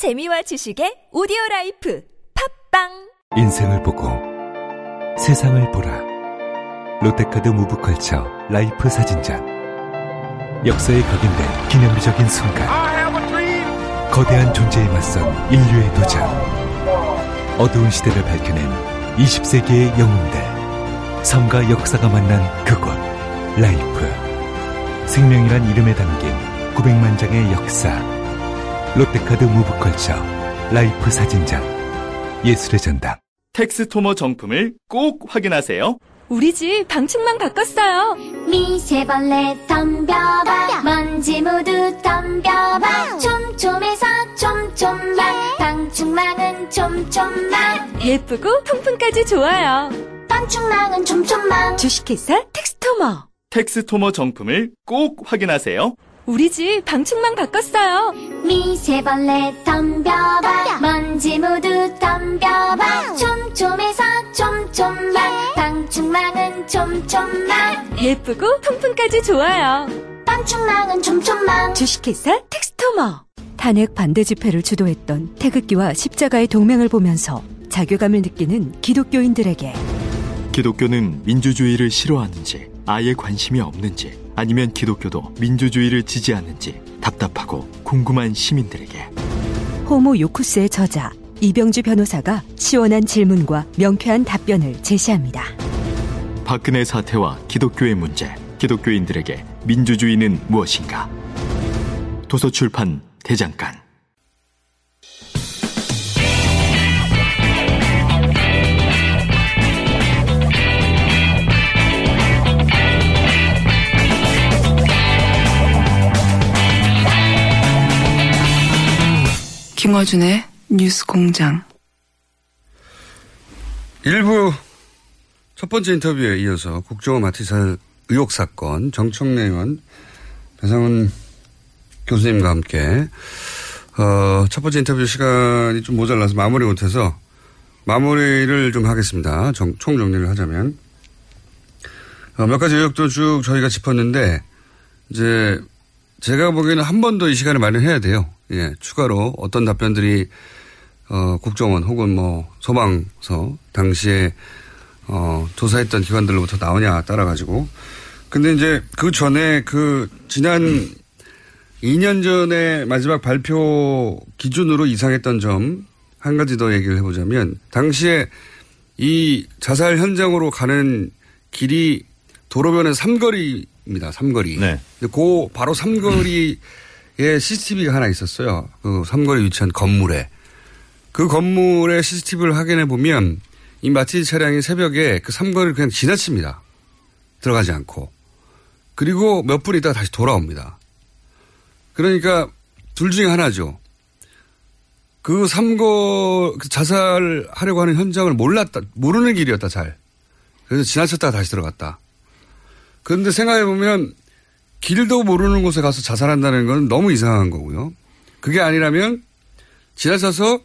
재미와 지식의 오디오 life 팟빵! 인생을 보고 세상을 보라. 롯데카드 무브컬처 라이프 사진전 역사에 각인된 기념비적인 순간. 거대한 존재에 맞선 인류의 도전. 어두운 시대를 밝혀낸 20세기의 영웅들. 삶과 역사가 만난 그곳 라이프. 생명이란 이름에 담긴 900만 장의 역사 롯데카드 무브컬처 라이프 사진전 예술의 전당. 텍스토머 정품을 꼭 확인하세요. 우리 집 방충망 바꿨어요. 미세벌레 덤벼봐 먼지 모두 덤벼봐. 촘촘해서 촘촘망 방충망은 촘촘망 예쁘고 통풍까지 좋아요. 방충망은 촘촘망 주식회사 텍스토머. 텍스토머 정품을 꼭 확인하세요. 우리 집 방충망 바꿨어요. 미세벌레 덤벼봐. 먼지 모두 덤벼봐. 촘촘해서 촘촘망 방충망은 촘촘망 예쁘고 통풍까지 좋아요. 방충망은 촘촘망 주식회사 텍스토머. 탄핵 반대 집회를 주도했던 태극기와 십자가의 동맹을 보면서 자괴감을 느끼는 기독교인들에게. 기독교는 민주주의를 싫어하는지 아예 관심이 없는지 아니면 기독교도 민주주의를 지지하는지 답답하고 궁금한 시민들에게. 호모 요쿠스의 저자 이병주 변호사가 시원한 질문과 명쾌한 답변을 제시합니다. 박근혜 사태와 기독교의 문제 기독교인들에게 민주주의는 무엇인가? 도서출판 대장간 김어준의 뉴스 공장. 일부 첫 번째 인터뷰에 이어서 국정원 마티살 의혹 사건 정청래 의원 배상훈 교수님과 함께 어, 첫 번째 인터뷰 시간이 좀 모자라서 마무리 못해서 마무리를 좀 하겠습니다. 정, 총정리를 하자면 어, 몇 가지 의혹도 쭉 저희가 짚었는데 이제 제가 보기에는 한 번 더 이 시간을 마련해야 돼요. 예, 추가로 어떤 답변들이 어, 국정원 혹은 뭐 소방서 당시에 어, 조사했던 기관들로부터 나오냐 따라 가지고. 근데 이제 그 전에 그 지난 2년 전에 마지막 발표 기준으로 이상했던 점 한 가지 더 얘기를 해보자면 당시에 이 자살 현장으로 가는 길이 도로변의 삼거리입니다. 삼거리. 네. 근데 그 바로 삼거리 에 CCTV가 하나 있었어요. 그 삼거리 위치한 건물에. 그 건물의 CCTV를 확인해 보면 이 마티즈 차량이 새벽에 그 삼거리를 그냥 지나칩니다. 들어가지 않고. 그리고 몇 분 있다가 다시 돌아옵니다. 그러니까 둘 중에 하나죠. 그 삼거 그 자살하려고 하는 현장을 몰랐다 모르는 길이었다 잘. 그래서 지나쳤다가 다시 들어갔다. 그런데 생각해 보면 길도 모르는 곳에 가서 자살한다는 건 너무 이상한 거고요. 그게 아니라면 지나쳐서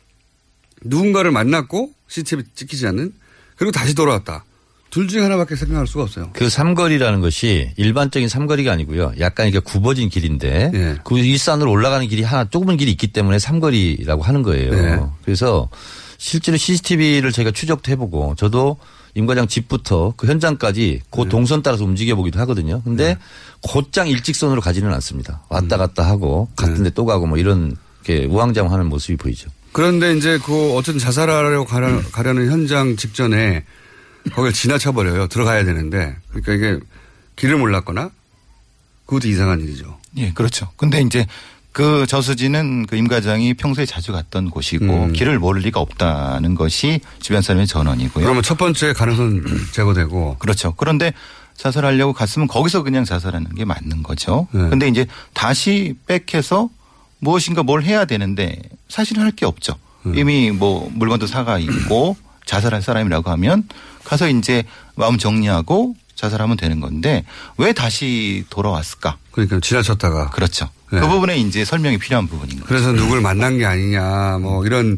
누군가를 만났고 CCTV 찍히지 않는 그리고 다시 돌아왔다. 둘 중에 하나밖에 생각할 수가 없어요. 그 삼거리라는 것이 일반적인 삼거리가 아니고요. 약간 이게 굽어진 길인데 예. 그 일산으로 올라가는 길이 하나 조그만 길이 있기 때문에 삼거리라고 하는 거예요. 네. 그래서 실제로 CCTV를 저희가 추적도 해보고 저도 임 과장 집부터 그 현장까지 그 네. 동선 따라서 움직여 보기도 하거든요. 근데 곧장 일직선으로 가지는 않습니다. 왔다 갔다 하고 같은데 또 가고 뭐 이런 게 우왕좌왕하는 모습이 보이죠. 그런데 이제 그 어쨌든 자살하려고 가려, 가려는 현장 직전에 거길 지나쳐 버려요. 들어가야 되는데 그러니까 이게 길을 몰랐거나 그것도 이상한 일이죠. 예, 그렇죠. 근데 이제 그 저수지는 그 임 과장이 평소에 자주 갔던 곳이고 음. 길을 모를 리가 없다는 것이 주변 사람의 전언이고요. 그러면 첫 번째 가능성 제거되고 그렇죠. 그런데 자살하려고 갔으면 거기서 그냥 자살하는 게 맞는 거죠. 네. 근데 이제 다시 백해서 무엇인가 뭘 해야 되는데 사실 할게 없죠. 음. 이미 뭐 물건도 사가 있고 자살할 사람이라고 하면 가서 이제 마음 정리하고 자살하면 되는 건데 왜 다시 돌아왔을까? 그러니까 지나쳤다가 그렇죠. 네. 그 부분에 이제 설명이 필요한 부분인 거죠. 그래서 누굴 만난 게 아니냐 뭐 이런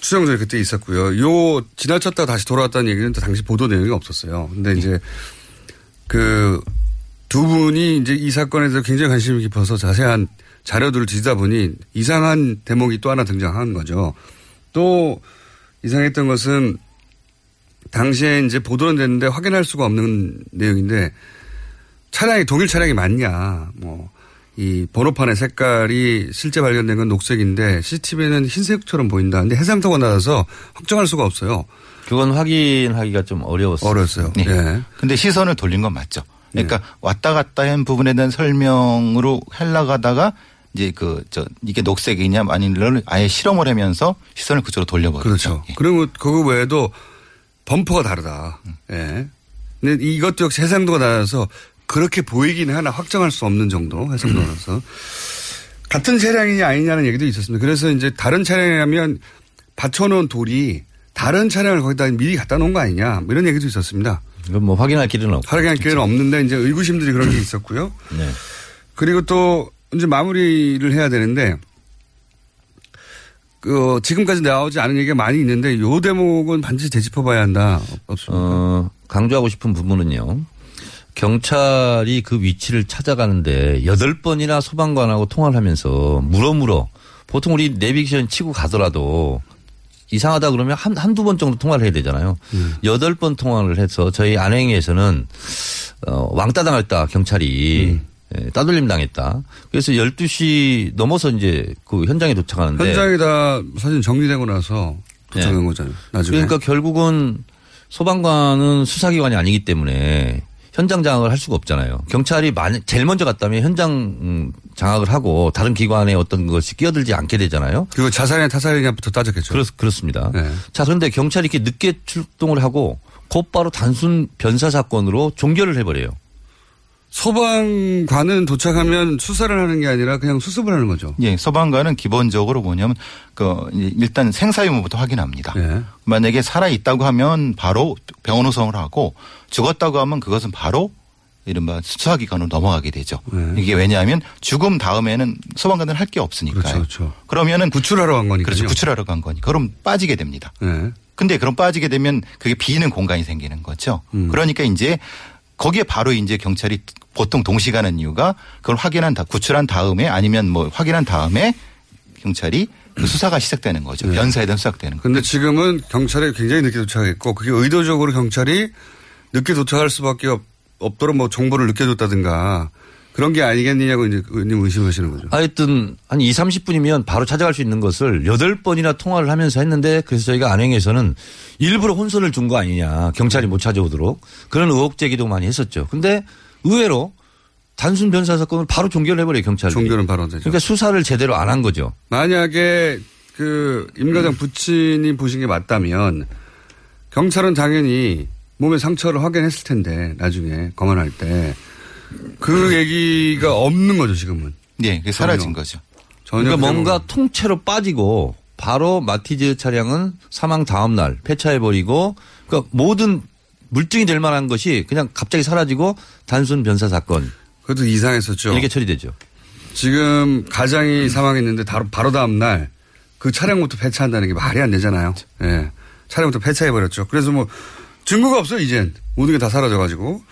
추정들이 그때 있었고요. 요 지나쳤다가 다시 돌아왔다는 얘기는 또 당시 보도 내용이 없었어요. 근데 이제 그 두 분이 이제 이 사건에 대해서 굉장히 관심이 깊어서 자세한 자료들을 뒤지다 보니 이상한 대목이 또 하나 등장한 거죠. 또 이상했던 것은 당시에 이제 보도는 됐는데 확인할 수가 없는 내용인데 차량이 독일 차량이 맞냐. 뭐 이 번호판의 색깔이 실제 발견된 건 녹색인데 CCTV는 흰색처럼 보인다. 근데 해상도가 낮아서 확정할 수가 없어요. 그건 확인하기가 좀 어려웠어요. 어려웠어요. 네. 예. 근데 시선을 돌린 건 맞죠. 그러니까 왔다 갔다 한 부분에 대한 설명으로 하려가다가 이제 그 저 이게 녹색이냐 아니냐를 아예 실험을 하면서 시선을 그쪽으로 돌려버렸죠. 그렇죠. 예. 그리고 그거 외에도 범퍼가 다르다. 예. 근데 이것도 역시 해상도가 낮아서 그렇게 보이긴 하나 확정할 수 없는 정도 해상도라서 같은 차량이냐 아니냐는 얘기도 있었습니다. 그래서 이제 다른 차량이라면 받쳐놓은 돌이 다른 차량을 거기다 미리 갖다 놓은 거 아니냐 뭐 이런 얘기도 있었습니다. 이건 뭐 확인할 길은 없고. 확인할 기회는 없는데 이제 의구심들이 그런 게 있었고요. 네. 그리고 또 이제 마무리를 해야 되는데 그 지금까지 나오지 않은 얘기가 많이 있는데 요 대목은 반드시 되짚어 봐야 한다. 없습니까? 어, 강조하고 싶은 부분은요. 경찰이 그 위치를 찾아가는데 여덟 번이나 소방관하고 통화를 하면서 물어물어 보통 우리 내비게이션 치고 가더라도 이상하다 그러면 한, 한두 번 정도 통화를 해야 되잖아요. 여덟 번 통화를 해서 저희 안행에서는 어, 왕따 당했다 경찰이 예, 따돌림 당했다. 그래서 12시 넘어서 이제 그 현장에 도착하는데 현장이 다 사실 정리되고 나서 도착한 네. 거잖아요. 나중에. 그러니까 결국은 소방관은 수사기관이 아니기 때문에 현장 장악을 할 수가 없잖아요. 경찰이 만약 제일 먼저 갔다면 현장 음, 장악을 하고 다른 기관에 어떤 것이 끼어들지 않게 되잖아요. 그리고 자살이냐 타살이냐부터 따졌겠죠. 그렇, 그렇습니다. 네. 자, 그런데 경찰이 이렇게 늦게 출동을 하고 곧바로 단순 변사 사건으로 종결을 해버려요. 소방관은 도착하면 수사를 하는 게 아니라 그냥 수습을 하는 거죠. 예, 소방관은 기본적으로 뭐냐면 그 일단 생사 유무부터 확인합니다. 예. 만약에 살아 있다고 하면 바로 병원 후송을 하고 죽었다고 하면 그것은 바로 이른바 수사기관으로 넘어가게 되죠. 네. 이게 왜냐하면 죽음 다음에는 소방관들은 할 게 없으니까요. 그렇죠, 그렇죠. 그러면은 구출하러 간 거니까요. 그렇죠. 구출하러 간 거니까. 그럼 빠지게 됩니다. 네. 근데 그럼 빠지게 되면 그게 비는 공간이 생기는 거죠. 음. 그러니까 이제 거기에 바로 이제 경찰이 보통 동시가는 이유가 그걸 확인한 다 구출한 다음에 아니면 뭐 확인한 다음에 경찰이 그 수사가 시작되는 거죠. 네. 변사에 대한 시작되는 거죠. 근데 지금은 경찰이 굉장히 늦게 도착했고 그게 의도적으로 경찰이 늦게 도착할 수밖에 없, 없도록 뭐 정보를 늦게 줬다든가 그런 게 아니겠느냐고 이제 의원님 의심하시는 거죠. 하여튼 한 2, 30분이면 바로 찾아갈 수 있는 것을 8번이나 통화를 하면서 했는데 그래서 저희가 안행에서는 일부러 혼선을 준 거 아니냐. 경찰이 못 찾아오도록 그런 의혹 제기도 많이 했었죠. 근데 의외로 단순 변사 사건을 바로 종결해버려요 경찰이. 종결은 바로 되죠. 그러니까 수사를 제대로 안 한 거죠. 만약에 그 임과장 부친이 보신 게 맞다면 경찰은 당연히 몸에 상처를 확인했을 텐데 나중에 검안할 때 그 얘기가 없는 거죠 지금은. 예, 그게 사라진 전혀. 거죠. 전혀 그러니까 뭔가 통째로 빠지고 바로 마티즈 차량은 사망 다음 날 폐차해 버리고 그러니까 모든 물증이 될 만한 것이 그냥 갑자기 사라지고 단순 변사 사건 그것도 이상했었죠. 이렇게 처리되죠. 지금 가장이 사망했는데 바로, 바로 다음 날 그 차량부터 폐차한다는 게 말이 안 되잖아요. 예. 차량부터 폐차해 버렸죠. 그래서 뭐 증거가 없어요, 이젠. 모든 게 다 사라져가지고.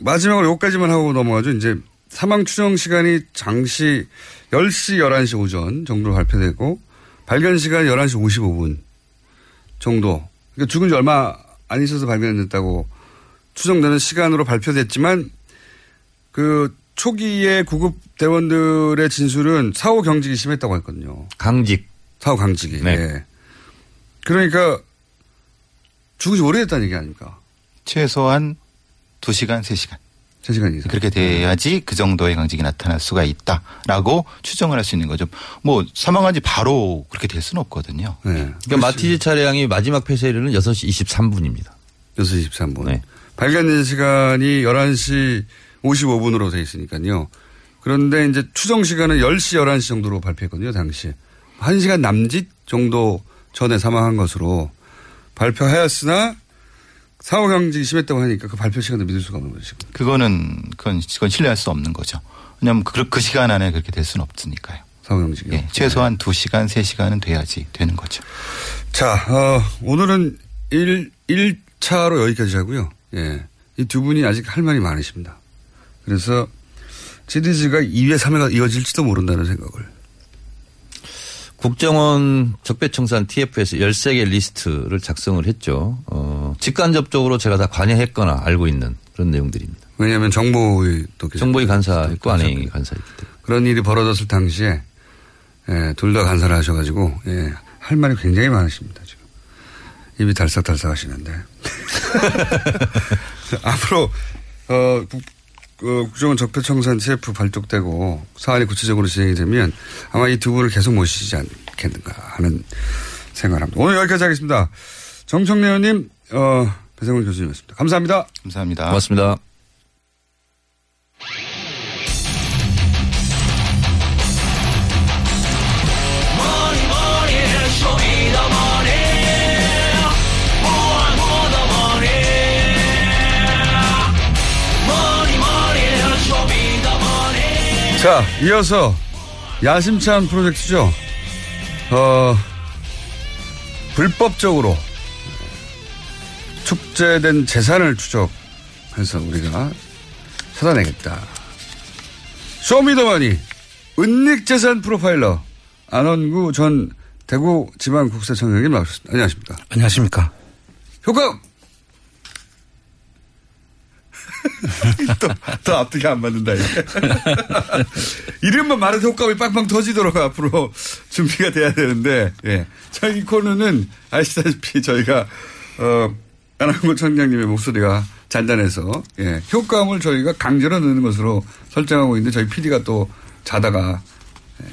마지막으로 요까지만 하고 넘어가죠. 이제 사망 추정 시간이 장시 10시, 11시 오전 정도로 발표되고 발견 시간 11시 55분 정도. 그러니까 죽은 지 얼마 안 있어서 발견됐다고 추정되는 시간으로 발표됐지만 그 초기에 구급 대원들의 진술은 사후 경직이 심했다고 했거든요. 강직. 사후 강직이. 네. 예. 그러니까 죽은 지 오래됐다는 얘기 아닙니까? 최소한 2시간, 3시간. 3시간 이상. 그렇게 돼야지 그 정도의 강직이 나타날 수가 있다라고 추정을 할 수 있는 거죠. 뭐 사망한 지 바로 그렇게 될 수는 없거든요. 네. 그러니까 마티즈 차량이 마지막 폐쇄일은 6시 23분입니다. 6시 23분. 네. 발견된 시간이 11시 55분으로 돼 있으니까요. 그런데 이제 추정 시간은 10시, 11시 정도로 발표했거든요, 당시. 1시간 남짓 정도 전에 사망한 것으로 발표하였으나 사후 경직이 심했다고 하니까 그 발표 시간도 믿을 수가 없는 거죠, 지금. 그거는 그건, 그건 신뢰할 수 없는 거죠. 왜냐하면 그, 그 시간 안에 그렇게 될 수는 없으니까요. 사후 경직이. 예, 최소한 2시간, 3시간은 돼야지 되는 거죠. 자, 어, 오늘은 1, 1차로 여기까지 하고요. 예. 이 두 분이 아직 할 말이 많으십니다. 그래서 시리즈가 2회, 3회가 이어질지도 모른다는 생각을. 국정원 적폐청산 TF에서 13개 리스트를 작성을 했죠. 어, 직간접적으로 제가 다 관여했거나 알고 있는 그런 내용들입니다. 왜냐하면 정보의 또 정보위 간사했고 안행위 간사했기 때문에. 그런 일이 벌어졌을 당시에 예, 둘 다 간사를 하셔가지고 예, 할 말이 굉장히 많으십니다 지금 입이 달싹달싹 하시는데 앞으로 어, 국, 어, 국정원 적폐청산 CF 발족되고 사안이 구체적으로 진행이 되면 아마 이 두 분을 계속 모시지 않겠는가 하는 생각을 합니다. 오늘 여기까지 하겠습니다. 정청래 의원님, 어, 배성훈 교수님이었습니다. 감사합니다. 감사합니다. 고맙습니다. 자, 이어서 야심찬 프로젝트죠. 어, 불법적으로 축제된 재산을 추적해서 우리가 찾아내겠다. 쇼미더머니 은닉재산 프로파일러 안원구 전 대구 지방국세청장님 나오셨습니다. 안녕하십니까. 안녕하십니까. 효과 또, 더 앞뒤가 안 맞는다. 이름만 말해도 효과음이 빵빵 터지도록 앞으로 준비가 돼야 되는데, 예. 자, 이 코너는 아시다시피 저희가, 어, 안한구 청장님의 목소리가 잔잔해서, 예. 효과음을 저희가 강제로 넣는 것으로 설정하고 있는데 저희 PD가 또 자다가, 예.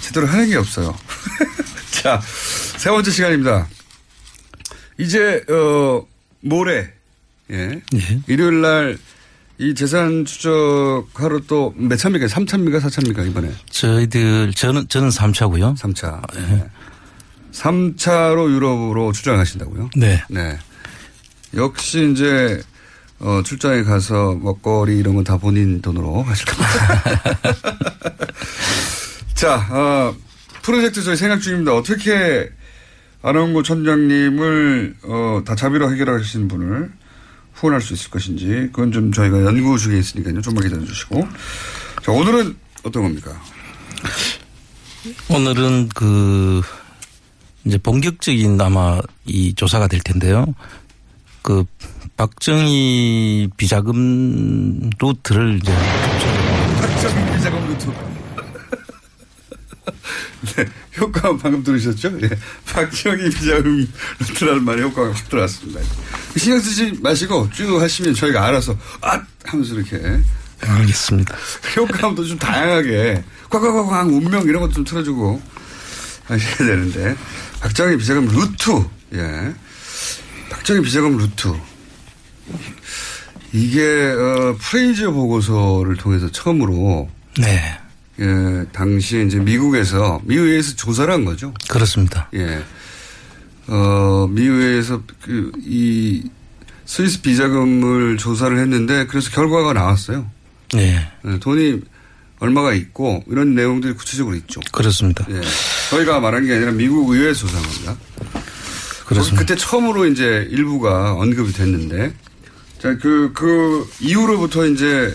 제대로 하는 게 없어요. 자, 세 번째 시간입니다. 이제, 어, 모레, 예. 예. 일요일 날 이 재산 추적하러 또 몇 차입니까? 3차입니까? 4차입니까? 이번에? 저희들, 저는, 저는 3차고요. 3차. 네. 3차로 유럽으로 출장을 가신다고요? 네. 네. 역시 이제, 어, 출장에 가서 먹거리 이런 건 다 본인 돈으로 하실 겁니다. 자, 어, 프로젝트 저희 생각 중입니다. 어떻게 안원구 천장님을, 어, 다 자비로 해결하신 분을 후원할 수 있을 것인지 그건 좀 저희가 연구 중에 있으니까요. 좀만 기다려 주시고. 자, 오늘은 어떤 겁니까? 오늘은 그, 이제 본격적인 아마 이 조사가 될 텐데요. 그, 박정희 비자금 루트를 이제. 박정희 비자금 루트. 네, 효과음 방금 들으셨죠? 네. 박정희 비자금 루트라는 말에 효과가 확 들어왔습니다. 신경 쓰지 마시고 쭉 하시면 저희가 알아서, 아! 하면서 이렇게. 알겠습니다. 효과음도 좀 다양하게, 꽉꽉꽉꽉 운명 이런 것도 좀 틀어주고 하셔야 되는데. 박정희 비자금 루트. 예. 박정희 비자금 루트. 이게, 어, 프레이저 보고서를 통해서 처음으로. 네. 예, 당시에 이제 미국에서, 미국에서 조사를 한 거죠. 그렇습니다. 예. 어, 미국에서 그, 이, 스위스 비자금을 조사를 했는데 그래서 결과가 나왔어요. 네. 예, 돈이 얼마가 있고 이런 내용들이 구체적으로 있죠. 그렇습니다. 예. 저희가 말한 게 아니라 미국 의회에서 조사한 겁니다. 그렇습니다. 그때 처음으로 이제 일부가 언급이 됐는데 자, 그, 그 이후로부터 이제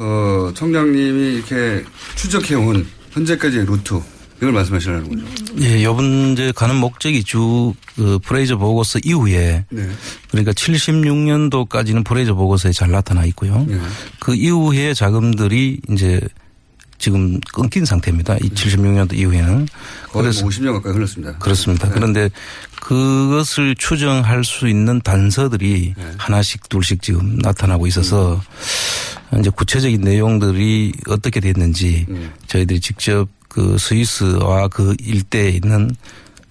어, 청장님이 이렇게 추적해온 현재까지의 루트 이걸 말씀하시려는 거죠. 예, 요번 이제 가는 목적이 쭉, 그, 브레이저 보고서 이후에. 네. 그러니까 76년도까지는 브레이저 보고서에 잘 나타나 있고요. 네. 그 이후에 자금들이 이제 지금 끊긴 상태입니다. 이 76년도 이후에는. 거의 뭐 50년 가까이 흘렀습니다. 그렇습니다. 네. 그런데 그것을 추정할 수 있는 단서들이 네. 하나씩 둘씩 지금 나타나고 있어서 이제 구체적인 내용들이 어떻게 됐는지 음. 저희들이 직접 그 스위스와 그 일대에 있는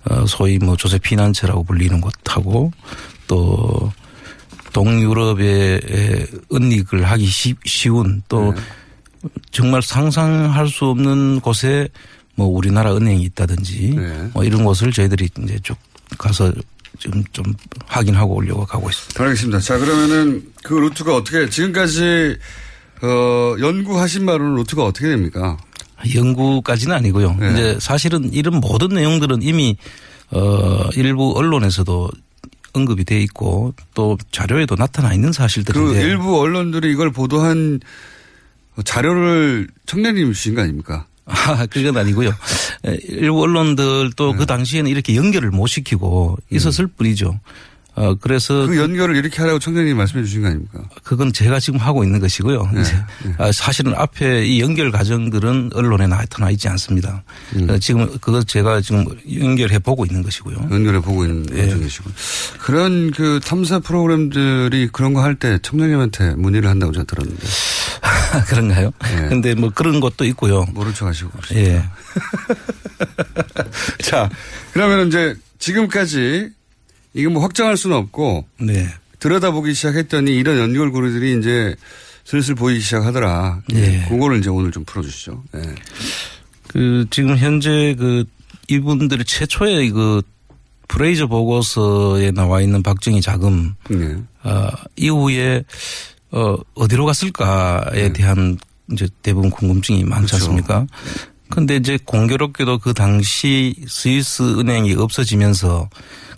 어 소위 뭐 조세 피난처라고 불리는 곳하고 또 동유럽의 은닉을 하기 쉬- 쉬운 또 네. 정말 상상할 수 없는 곳에 뭐 우리나라 은행이 있다든지 네. 뭐 이런 곳을 저희들이 이제 쭉 가서 지금 좀 확인하고 오려고 가고 있습니다. 알겠습니다. 자, 그러면은 그 루트가 어떻게, 지금까지, 어, 연구하신 바로는 루트가 어떻게 됩니까? 연구까지는 아니고요. 네. 이제 사실은 이런 모든 내용들은 이미 어 일부 언론에서도 언급이 돼 있고 또 자료에도 나타나 있는 그 사실들인데 일부 언론들이 이걸 보도한, 자료를 청년님 주신 거 아닙니까? 아, 그건 아니고요. 에, 일부 언론들도 네. 그 당시에는 이렇게 연결을 못 시키고 있었을 뿐이죠. 어, 그래서 그 연결을 이렇게 하라고 청년님이 말씀해 주신 거 아닙니까? 그건 제가 지금 하고 있는 것이고요. 네, 이제 아, 사실은 앞에 이 연결 과정들은 언론에 나타나 있지 않습니다. 음. 어, 지금 그거 제가 지금 연결해 보고 있는 것이고요. 연결해 보고 있는 예. 중이시고 그런 그 탐사 프로그램들이 그런 거 할 때 청년님한테 문의를 한다고 제가 들었는데 그런가요? 예. 근데 뭐 그런 것도 있고요. 모른 척 하시고 예. 자 그러면 이제 지금까지 이게 뭐 확정할 수는 없고 네. 들여다보기 시작했더니 이런 연결고리들이 이제 슬슬 보이기 시작하더라. 예. 그거를 이제 오늘 좀 풀어주시죠. 예. 그 지금 현재 그 이분들이 최초의 그 프레이저 보고서에 나와 있는 박정희 자금 예. 어, 이후에 어, 어디로 갔을까에 대한 이제 대부분 궁금증이 많지 그렇죠. 않습니까? 근데 이제 공교롭게도 그 당시 스위스 은행이 없어지면서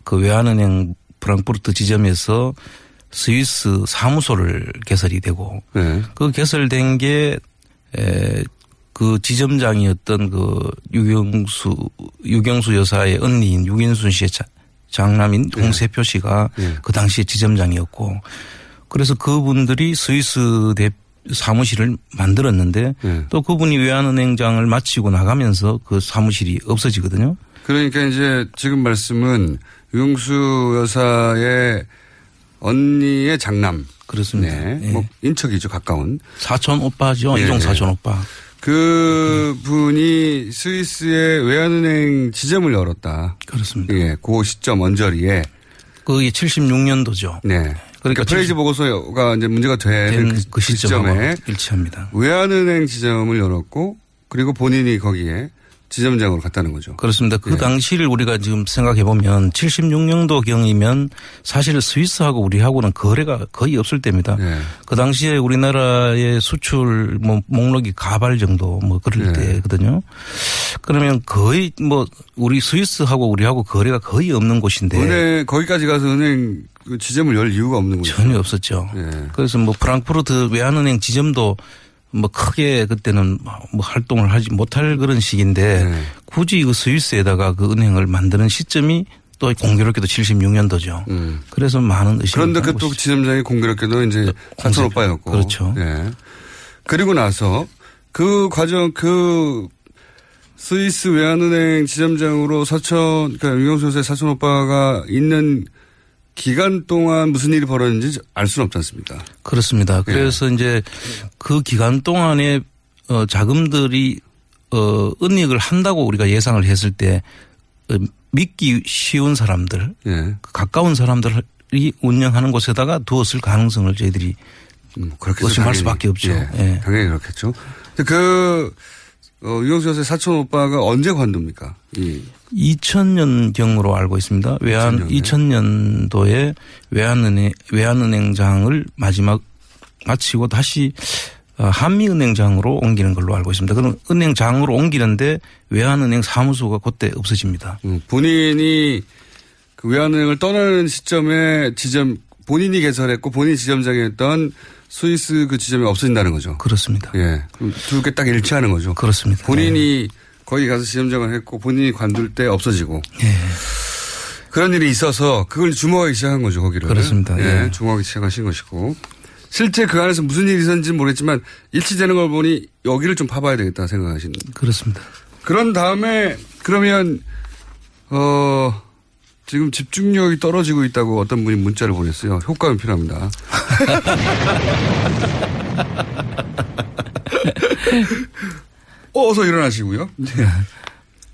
그 외환은행 프랑크푸르트 지점에서 스위스 사무소를 개설이 되고 네. 그 개설된 게, 에, 그 지점장이었던 그 유경수, 유경수 여사의 언니인 유인순 씨의 자- 장남인 홍세표 씨가 네. 그 당시에 지점장이었고 그래서 그분들이 스위스 대 사무실을 만들었는데 네. 또 그분이 외환은행장을 마치고 나가면서 그 사무실이 없어지거든요. 그러니까 이제 지금 말씀은 유영수 여사의 언니의 장남. 그렇습니다. 네. 예. 뭐 인척이죠. 가까운. 사촌 오빠죠. 예, 이종 예. 사촌 오빠. 그 분이 스위스의 외환은행 지점을 열었다. 그렇습니다. 예. 그 시점 언저리에. 그게 76년도죠. 네. 그러니까 그러니까 프레이저 보고서가 이제 문제가 되는 된 그, 시점에 일치합니다. 외환은행 지점을 열었고 그리고 본인이 거기에 지점장으로 갔다는 거죠. 그렇습니다. 그 예. 당시를 우리가 지금 생각해 보면 76년도 경이면 사실 스위스하고 우리하고는 거래가 거의 없을 때입니다. 네. 그 당시에 우리나라의 수출 뭐 목록이 가발 정도 뭐 그럴 네. 때거든요. 그러면 거의 뭐 우리 스위스하고 우리하고 거래가 거의 없는 곳인데 은행 거기까지 가서 은행 그 지점을 열 이유가 없는 거죠. 전혀 없었죠. 예. 그래서 뭐 프랑크푸르트 외환은행 지점도 뭐 크게 그때는 뭐 활동을 하지 못할 그런 시기인데 네. 굳이 그 스위스에다가 그 은행을 만드는 시점이 또 공교롭게도 76년도죠. 음. 그래서 많은 의심이 그런데 그 또. 지점장이 공교롭게도 이제 사촌 홍세- 오빠였고. 그렇죠. 예. 그리고 나서 그 과정 그 스위스 외환은행 지점장으로 사촌 그러니까 유경수 여사의 사촌 오빠가 있는 기간 동안 무슨 일이 벌어졌는지 알 수는 없지 않습니까? 그렇습니다. 그래서 이제 그 기간 동안에 어 자금들이 어 은닉을 한다고 우리가 예상을 했을 때 어, 믿기 쉬운 사람들 예. 가까운 사람들이 운영하는 곳에다가 두었을 가능성을 저희들이 음, 그렇게 의심할 수밖에 없죠. 예, 예. 당연히 그렇겠죠. 그 어, 유경수 여사의 사촌 오빠가 언제 관둡니까? 이 2000년 경으로 알고 있습니다. 외환 2000년 2000년도에 외환은행 외환은행장을 마지막 마치고 다시 어, 한미은행장으로 옮기는 걸로 알고 있습니다. 그럼 은행장으로 옮기는데 외환은행 사무소가 그때 없어집니다. 음, 본인이 그 외환은행을 떠나는 시점에 지점 본인이 개설했고 본인 지점장이었던 스위스 그 지점이 없어진다는 거죠. 그렇습니다. 예. 두 개 딱 일치하는 거죠. 그렇습니다. 본인이 거기 가서 지점장을 했고 본인이 관둘 때 없어지고. 예. 그런 일이 있어서 그걸 주목하기 시작한 거죠, 거기를. 그렇습니다. 예. 예. 주목하기 시작하신 것이고. 실제 그 안에서 무슨 일이 있었는지는 모르겠지만 일치되는 걸 보니 여기를 좀 파봐야 되겠다 생각하시는. 그렇습니다. 그런 다음에 그러면 어 지금 집중력이 떨어지고 있다고 어떤 분이 문자를 보냈어요. 효과는 필요합니다. 어서 일어나시고요. 네.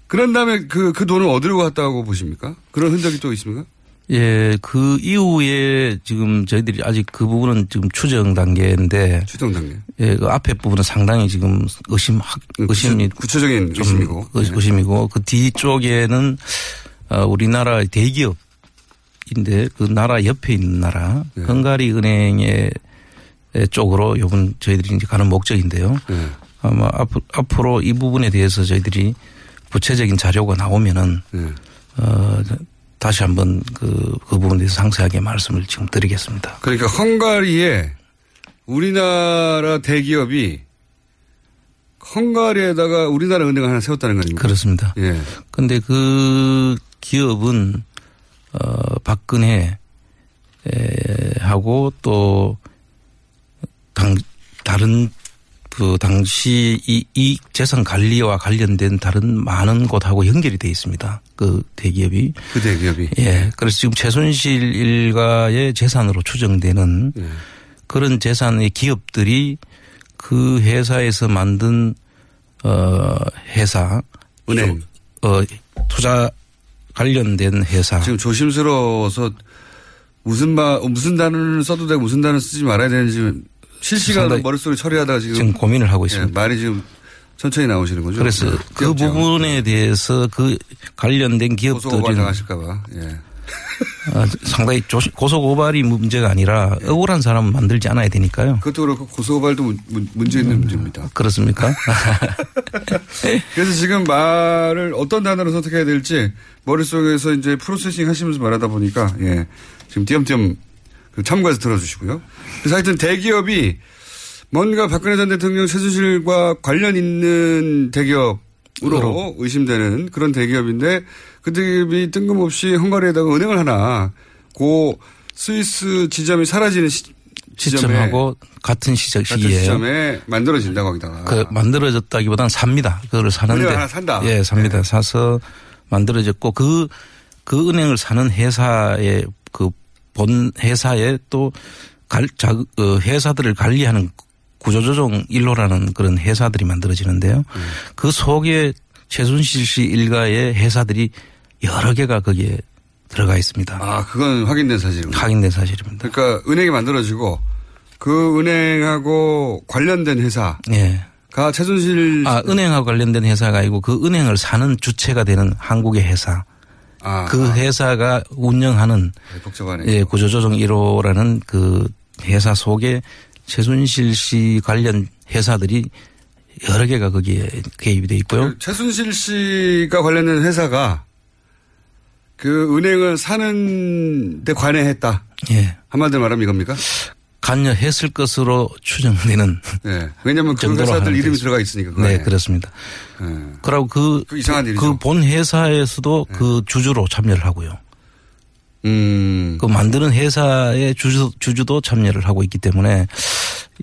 그런 다음에 그, 그 돈을 어디로 갔다고 보십니까? 그런 흔적이 또 있습니까? 예, 그 이후에 지금 저희들이 아직 그 부분은 지금 추정 단계인데. 추정 단계. 예, 그 앞에 부분은 상당히 지금 의심, 의심이. 구체, 적인 좀 의심이고. 의- 네. 의심이고 그 뒤쪽에는 어, 우리나라 대기업인데 그 나라 옆에 있는 나라 네. 헝가리 은행의 쪽으로 요번 저희들이 이제 가는 목적인데요. 네. 아마 앞, 앞으로 이 부분에 대해서 저희들이 구체적인 자료가 나오면은 네. 어, 다시 한번 그, 그 부분에 대해서 상세하게 말씀을 지금 드리겠습니다. 그러니까 헝가리에 우리나라 대기업이 헝가리에다가 우리나라 은행을 하나 세웠다는 거 아닙니까? 그렇습니다. 예. 근데 그 기업은 어 박근혜 에 하고 또 당 다른 그 당시 이, 이 재산 관리와 관련된 다른 많은 곳하고 연결이 돼 있습니다. 그 대기업이. 그 대기업이. 예. 그래서 지금 최순실 일가의 재산으로 추정되는 예. 그런 재산의 기업들이 그 회사에서 만든 어 회사 은행. 어 투자 관련된 회사 지금 조심스러워서 무슨 말 무슨 단어를 써도 되고 무슨 단어 쓰지 말아야 되는지 실시간으로 머릿속에 처리하다가 지금, 지금 고민을 하고 있습니다. 예, 말이 지금 천천히 나오시는 거죠. 그래서 예, 그. 부분에 대해서 그 관련된 고소고발 기업들은 당하실까봐. 예. 어, 상당히 조심, 고소고발이 문제가 아니라 억울한 사람은 만들지 않아야 되니까요. 그것도 그렇고 고소고발도 문- 문- 문제 있는 문제입니다. 그렇습니까? 그래서 지금 말을 어떤 단어로 선택해야 될지 머릿속에서 이제 프로세싱 하시면서 말하다 보니까 예. 지금 띄엄띄엄 그 참고해서 들어주시고요. 그래서 하여튼 대기업이 뭔가 박근혜 전 대통령 최순실과 관련 있는 대기업으로 의심되는 그런 대기업인데 그 대기업이 뜬금없이 헝가리에다가 은행을 하나 고 스위스 지점이 사라지는 시, 시점하고 같은 시절 시기에 시점에 만들어진다고 거기다가. 그 만들어졌다기보다는 삽니다. 그거를 사는데 하나 산다. 네. 예, 삽니다. 사서 만들어졌고 그그 은행을 사는 회사의 그 본 회사에 또 갈, 자, 어, 회사들을 관리하는 구조조정 일로라는 그런 회사들이 만들어지는데요. 음. 그 속에 최순실 씨 일가의 회사들이 여러 개가 거기에 들어가 있습니다. 아, 그건 확인된 사실입니다. 확인된 사실입니다. 그러니까 은행이 만들어지고 그 은행하고 관련된 회사가 예. 최순실 아, 은행하고 관련된 회사가 아니고 그 은행을 사는 주체가 되는 한국의 회사. 아, 그 회사가 운영하는 복잡하네. 예, 구조조정 1호라는 그 회사 속에 최순실 씨 관련 회사들이 여러 개가 거기에 개입이 돼 있고요. 그 최순실 씨가 관련된 회사가 그 은행을 사는 데 관여했다. 예. 한마디로 말하면 이겁니까? 관여했을 것으로 추정되는. 네. 왜냐하면 그 회사들 이름이 되죠. 들어가 있으니까. 그 네. 그렇습니다. 네. 그리고 그, 그 이상한 일이죠. 네. 그본 회사에서도 그 주주로 참여를 하고요. 음. 그 만드는 회사의 주주, 주주도 참여를 하고 있기 때문에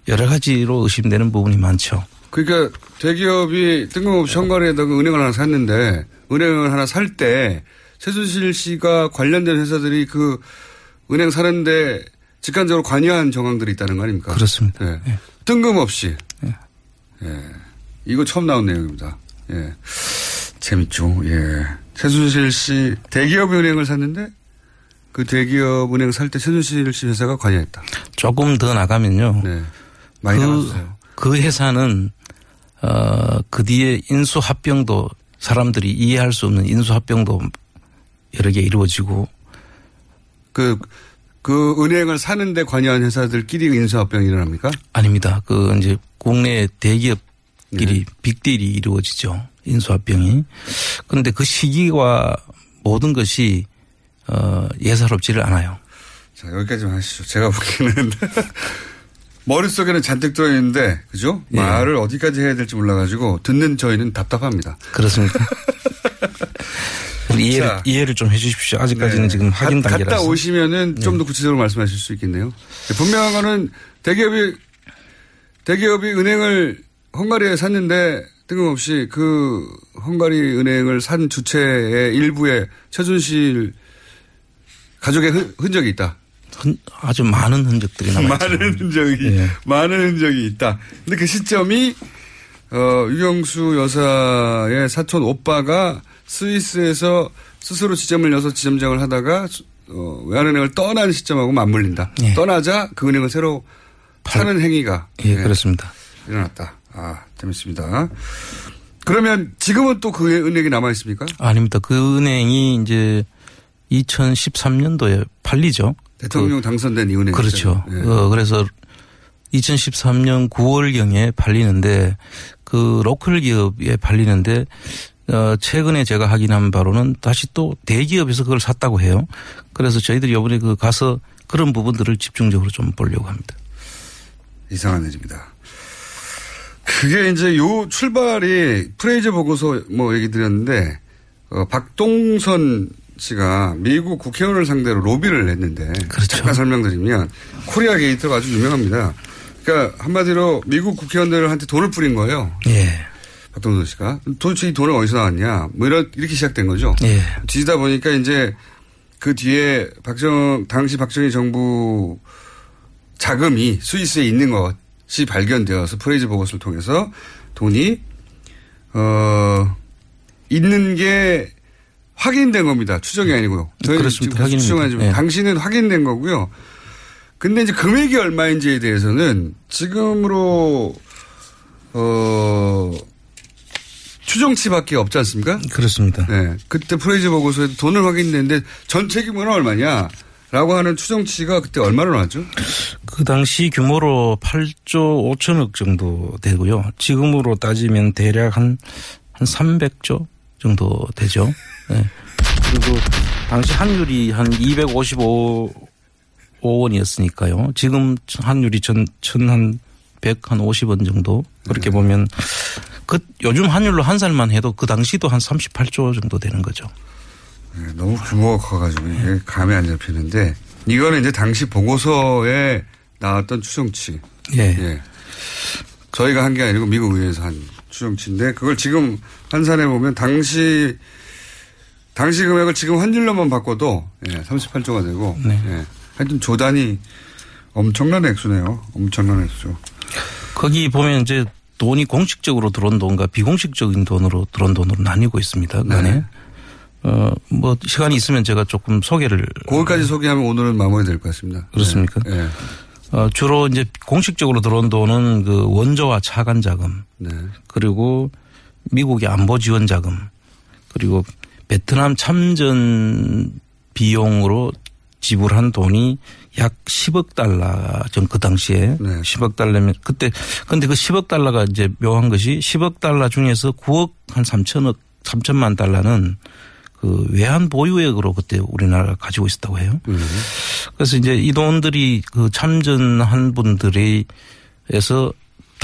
여러 가지로 의심되는 부분이 많죠. 그러니까 대기업이 뜬금없이 헝가리에다가 은행을 하나 샀는데 은행을 하나 살 때 최순실 씨가 관련된 회사들이 그 은행 사는데 직간적으로 관여한 정황들이 있다는 거 아닙니까? 그렇습니다. 예. 뜬금없이. 예. 이거 처음 나온 내용입니다. 예. 재밌죠. 예. 최순실 씨 대기업 은행을 샀는데 그 대기업 은행 살 때 최순실 씨 회사가 관여했다. 조금 더 나가면요. 네. 많이 그, 나갔어요. 그 회사는 어, 그 뒤에 인수합병도 사람들이 이해할 수 없는 인수합병도 여러 개 이루어지고 그, 그 은행을 사는데 관여한 회사들끼리 인수합병이 일어납니까? 아닙니다. 그 이제 국내 대기업끼리 네. 빅딜이 이루어지죠. 인수합병이. 그런데 그 시기와 모든 것이 어, 예사롭지를 않아요. 자, 여기까지만 하시죠. 제가 보기에는. 머릿속에는 잔뜩 들어있는데, 그죠? 예. 말을 어디까지 해야 될지 몰라가지고, 듣는 저희는 답답합니다. 그렇습니까? 이해를, 자. 이해를 좀 해 주십시오. 아직까지는 네. 지금 확인 가- 단계라서. 갔다 오시면은 좀더 구체적으로 말씀하실 수 있겠네요. 네, 분명한 거는 대기업이, 대기업이 은행을 헝가리에 샀는데, 뜬금없이 그 헝가리 은행을 산 주체의 일부에 최순실 가족의 흔- 흔적이 있다. 흔- 아주 많은 흔적들이 남아 있죠. 많은 흔적이 예. 많은 흔적이 있다. 근데 그 시점이 어 유경수 여사의 사촌 오빠가 스위스에서 스스로 지점을 여서 지점장을 하다가 어, 외환은행을 떠난 시점하고 맞물린다. 예. 떠나자 그 은행을 새로 사는 행위가 예, 그렇습니다. 일어났다. 아 재밌습니다. 그러면 지금은 또 그 은행이 남아 있습니까? 아닙니다. 그 은행이 이제 2013년도에 팔리죠. 대통령 당선된 이 은행. 그렇죠. 예. 어, 그래서 2013년 9월경에 팔리는데 그 로컬 기업에 팔리는데 어, 최근에 제가 확인한 바로는 다시 또 대기업에서 그걸 샀다고 해요. 그래서 저희들이 이번에 그 가서 그런 부분들을 집중적으로 좀 보려고 합니다. 이상한 일입니다. 그게 이제 요 출발이 프레이저 보고서 뭐 얘기 드렸는데 어, 박동선 씨가 미국 국회의원을 상대로 로비를 했는데 그렇죠. 잠깐 설명드리면 코리아 게이트가 아주 유명합니다. 그러니까 한마디로 미국 국회의원들한테 돈을 뿌린 거예요. 예. 박동선 씨가 도대체 이 돈은 어디서 나왔냐 뭐 이런 이렇게 시작된 거죠. 예. 뒤지다 보니까 이제 그 뒤에 박정 당시 박정희 정부 자금이 스위스에 있는 것이 발견되어서 프레이저 보고서를 통해서 돈이 어 있는 게 확인된 겁니다. 추정이 아니고요. 저희 그렇습니다. 지금. 추정하지만 예. 당신은 확인된 거고요. 근데 이제 금액이 얼마인지에 대해서는 지금으로 어 추정치밖에 없지 않습니까? 그렇습니다. 네. 그때 프레이저 보고서에 돈을 확인했는데 전체 규모는 얼마냐? 라고 하는 추정치가 그때 얼마로 나왔죠? 그 당시 규모로 8조 5천억 정도 되고요. 지금으로 따지면 대략 한, 한 300조 정도 되죠. 네. 그리고 당시 환율이 한 255원이었으니까요. 지금 환율이 전, 천한 100, 한 50원 정도. 그렇게 보면 그 요즘 환율로 한 살만 해도 그 당시도 한 38조 정도 되는 거죠. 네, 너무 규모가 커가지고 이게 감이 안 잡히는데 이거는 이제 당시 보고서에 나왔던 추정치. 예. 저희가 한 게 아니고 미국 의회에서 한 추정치인데 그걸 지금 환산해 보면 당시 당시 금액을 지금 환율로만 바꿔도 예, 38조가 되고 네. 예. 하여튼 조단이 엄청난 액수네요. 엄청난 액수. 거기 보면 이제 돈이 공식적으로 들어온 돈과 비공식적인 돈으로 들어온 돈으로 나뉘고 있습니다. 그 안에. 네. 어, 뭐, 시간이 있으면 제가 조금 소개를. 그거까지 소개하면 오늘은 마무리 될 것 같습니다. 그렇습니까? 네. 예. 어, 주로 이제 공식적으로 들어온 돈은 그 원조와 차관 자금. 네. 그리고 미국의 안보 지원 자금. 그리고 베트남 참전 비용으로 지불한 돈이 약 10억 달러 전 그 당시에 네. 10억 달러면 그때 근데 그 10억 달러가 이제 묘한 것이 10억 달러 중에서 9억 한 3천억 3천만 달러는 그 외환 보유액으로 그때 우리나라가 가지고 있었다고 해요. 그래서 이제 이 돈들이 그 참전한 분들이 에서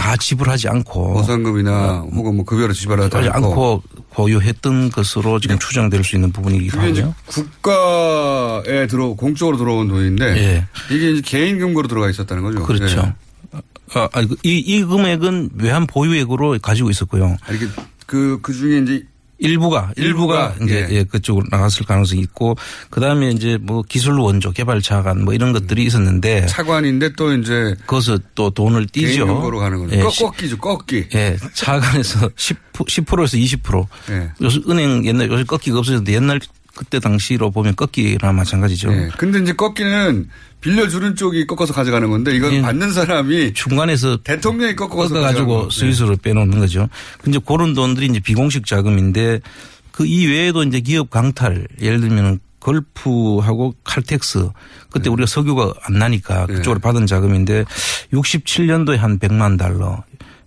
다 지불하지 않고 보상금이나 혹은 뭐 급여로 지불하지 하지 않고, 않고 보유했던 것으로 지금 추정될 수 있는 부분이기도 하고요. 국가에 들어 공적으로 들어온 돈인데 예. 이게 이제 개인 금고로 들어가 있었다는 거죠. 그렇죠. 예. 아, 아니, 그 이, 이 금액은 외환 보유액으로 가지고 있었고요. 아, 이게 그, 그 중에 이제 일부가 일부가, 일부가, 이제 예. 예, 그쪽으로 나갔을 가능성이 있고 그다음에 이제 뭐 기술 원조 개발 차관 뭐 이런 것들이 있었는데 차관인데 또 이제 거기서 또 돈을 띄죠. 금고로 가는 거죠. 예, 꺾- 꺾기죠, 꺾기. 예, 차관에서 10, 10%에서 20%. 예. 요새 은행 옛날 요새 꺾기가 없어졌는데 옛날 그때 당시로 보면 꺾기나 마찬가지죠. 예. 근데 이제 꺾기는 빌려주는 쪽이 꺾어서 가져가는 건데 이건 예. 받는 사람이 중간에서 대통령이 꺾어서 거. 스위스로 빼놓는 거죠. 근데 그런 돈들이 이제 비공식 자금인데 그 이외에도 이제 기업 강탈 예를 들면 걸프하고 칼텍스 그때 네. 우리가 석유가 안 나니까 그쪽으로 받은 자금인데 67년도에 한 100만 달러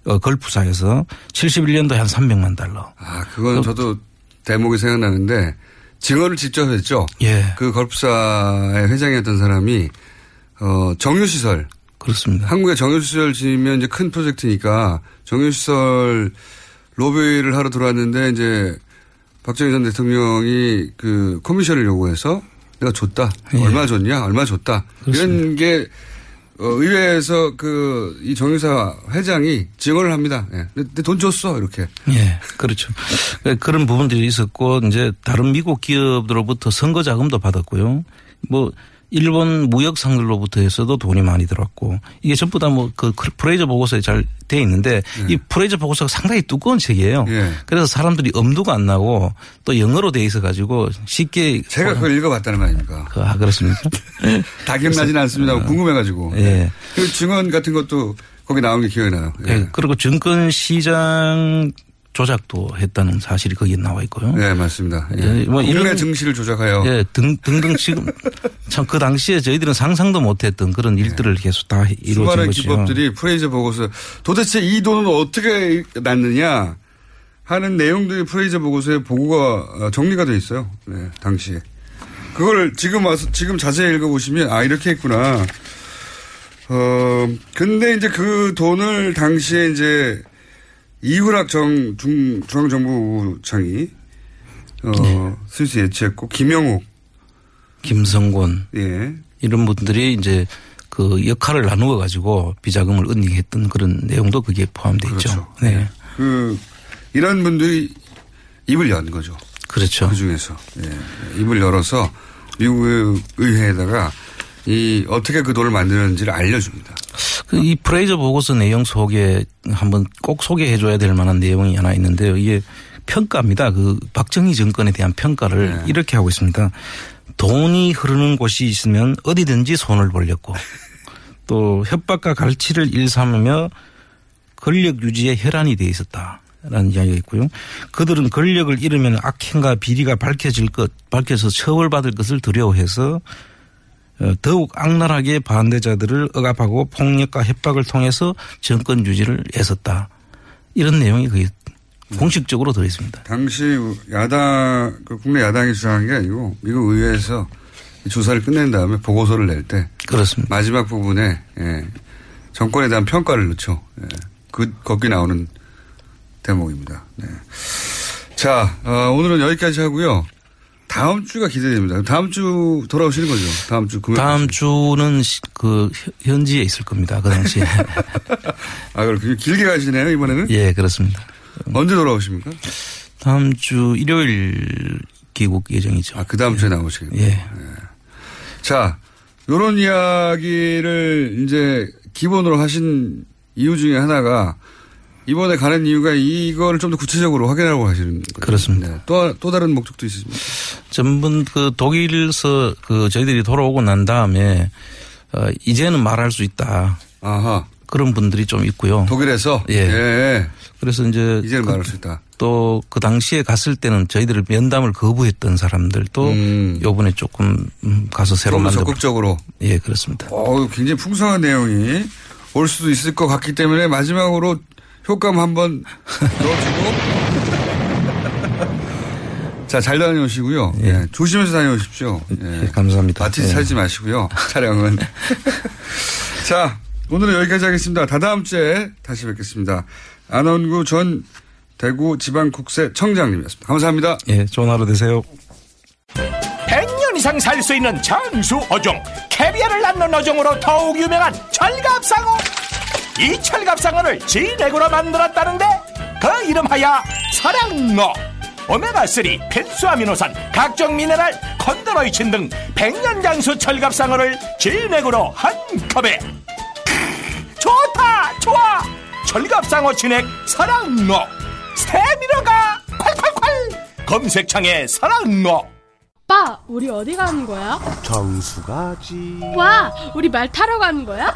어, 걸프사에서 71년도에 한 300만 달러. 아, 그건 저도 대목이 생각나는데 증언을 직접 했죠. 예. 그 걸프사의 회장이었던 사람이 어, 정유시설. 그렇습니다. 한국에 정유시설 지으면 이제 큰 프로젝트니까 정유시설 로비를 하러 들어왔는데 이제 박정희 전 대통령이 그 커미션을 요구해서 내가 줬다. 예. 얼마 줬냐? 얼마 줬다. 이런 게 어, 의회에서 그 이 정유사 회장이 증언을 합니다. 예. 근데 돈 줬어 이렇게. 예, 그렇죠. 그런 부분들이 있었고 이제 다른 미국 기업들로부터 선거 자금도 받았고요. 뭐 일본 무역 상들로부터 해서도 돈이 많이 들었고 이게 전부 다 뭐 그 프레이저 보고서에 잘 돼 있는데 이 프레이저 보고서가 상당히 두꺼운 책이에요. 예. 그래서 사람들이 엄두가 안 나고 또 영어로 돼 있어 가지고 쉽게 제가 그걸 읽어봤다는 거 아닙니까? 그, 아, 그렇습니까? 다 기억나지는 않습니다. 궁금해 가지고. 예. 그 증언 같은 것도 거기 나온 게 기억이 나요. 예. 예. 그리고 증권 시장 조작도 했다는 사실이 거기에 나와 있고요. 네, 맞습니다. 예. 예, 뭐 국내 이런- 증시를 조작하여 예, 등, 등등 지금 참 그 당시에 저희들은 상상도 못했던 그런 일들을 계속 다 이루어진 수많은 거죠. 기법들이 프레이저 보고서 도대체 이 돈은 어떻게 났느냐 하는 내용들이 프레이저 보고서에 보고가 어, 정리가 돼 있어요. 네, 당시에. 그걸 지금 와서 지금 자세히 읽어보시면 아 이렇게 했구나. 어 근데 이제 그 돈을 당시에 이제 이훈학 정, 중, 중앙정부장이, 어, 네. 스위스 예치했고, 김영욱. 김성곤. 예. 이런 분들이 이제 그 역할을 나누어 가지고 비자금을 은닉했던 그런 내용도 거기에 포함되어 그렇죠. 있죠. 네. 그, 이런 분들이 입을 연 거죠. 그렇죠. 그 중에서. 예. 입을 열어서 미국 의회에다가 이 어떻게 그 돈을 만드는지를 알려줍니다. 그이 프레이저 보고서 내용 속에 한번 꼭 소개해 줘야 될 만한 내용이 하나 있는데요. 이게 평가입니다. 그 박정희 정권에 대한 평가를 네. 이렇게 하고 있습니다. 돈이 흐르는 곳이 있으면 어디든지 손을 벌렸고 또 협박과 갈취를 일삼으며 권력 유지에 혈안이 돼 있었다. 라는 이야기가 있고요. 그들은 권력을 잃으면 악행과 비리가 밝혀질 것, 밝혀서 처벌받을 것을 두려워해서 어, 더욱 악랄하게 반대자들을 억압하고 폭력과 협박을 통해서 정권 유지를 애썼다. 이런 내용이 거기 공식적으로 들어있습니다. 당시 야당, 그 국내 야당이 주장한 게 아니고 미국 의회에서 이 조사를 끝낸 다음에 보고서를 낼 때. 그렇습니다. 마지막 부분에, 예, 정권에 대한 평가를 넣죠. 예, 그, 거기 나오는 대목입니다. 네. 자, 어, 오늘은 여기까지 하고요. 다음 주가 기대됩니다. 다음 주 돌아오시는 거죠? 다음 주 금요일. 다음 주는 시- 그 현- 현지에 있을 겁니다. 그 당시에. 아, 그렇군요. 길게 가시네요, 이번에는? 예, 그렇습니다. 언제 돌아오십니까? 다음 주 일요일 귀국 예정이죠. 아, 그 다음 주에 나오시겠네요. 예. 자, 요런 이야기를 이제 기본으로 하신 이유 중에 하나가 이번에 가는 이유가 이거를 좀더 구체적으로 확인하고 하시는 거예요. 그렇습니다. 네. 또, 또 다른 목적도 있으십니까? 전분 그 독일에서 그 저희들이 돌아오고 난 다음에 어, 이제는 말할 수 있다. 아하. 그런 분들이 좀 있고요. 독일에서? 예. 예. 그래서 이제 이제는 그- 말할 수 있다. 또 그 당시에 갔을 때는 저희들을 면담을 거부했던 사람들도 음. 요번에 조금 음, 가서 새로 만나 적극적으로. 예, 그렇습니다. 어 굉장히 풍성한 내용이 올 수도 있을 것 같기 때문에 마지막으로 효과음 한번 넣어주고. 자, 잘 다녀오시고요. 예. 조심해서 다녀오십시오. 예. 감사합니다. 마티즈 예. 살지 마시고요. 촬영은. 자, 오늘은 여기까지 하겠습니다. 다다음 주에 다시 뵙겠습니다. 안원구 전 대구 지방국세 청장님이었습니다. 감사합니다. 예, 좋은 하루 되세요. 100년 이상 살 수 있는 장수 어종 캐비아를 낳는 어종으로 더욱 유명한 철갑상어 이 철갑상어를 진액으로 만들었다는데 그 이름하여 사랑어 오메가3 필수 아미노산 각종 미네랄 콘드로이친 등 100년 장수 철갑상어를 진액으로 한 컵에 크, 좋다 좋아 철갑상어 진액 사랑어 스테미너가 콸콸콸 검색창에 사랑어 오빠, 우리 어디 가는 거야? 정수 가지. 와, 우리 말 타러 가는 거야?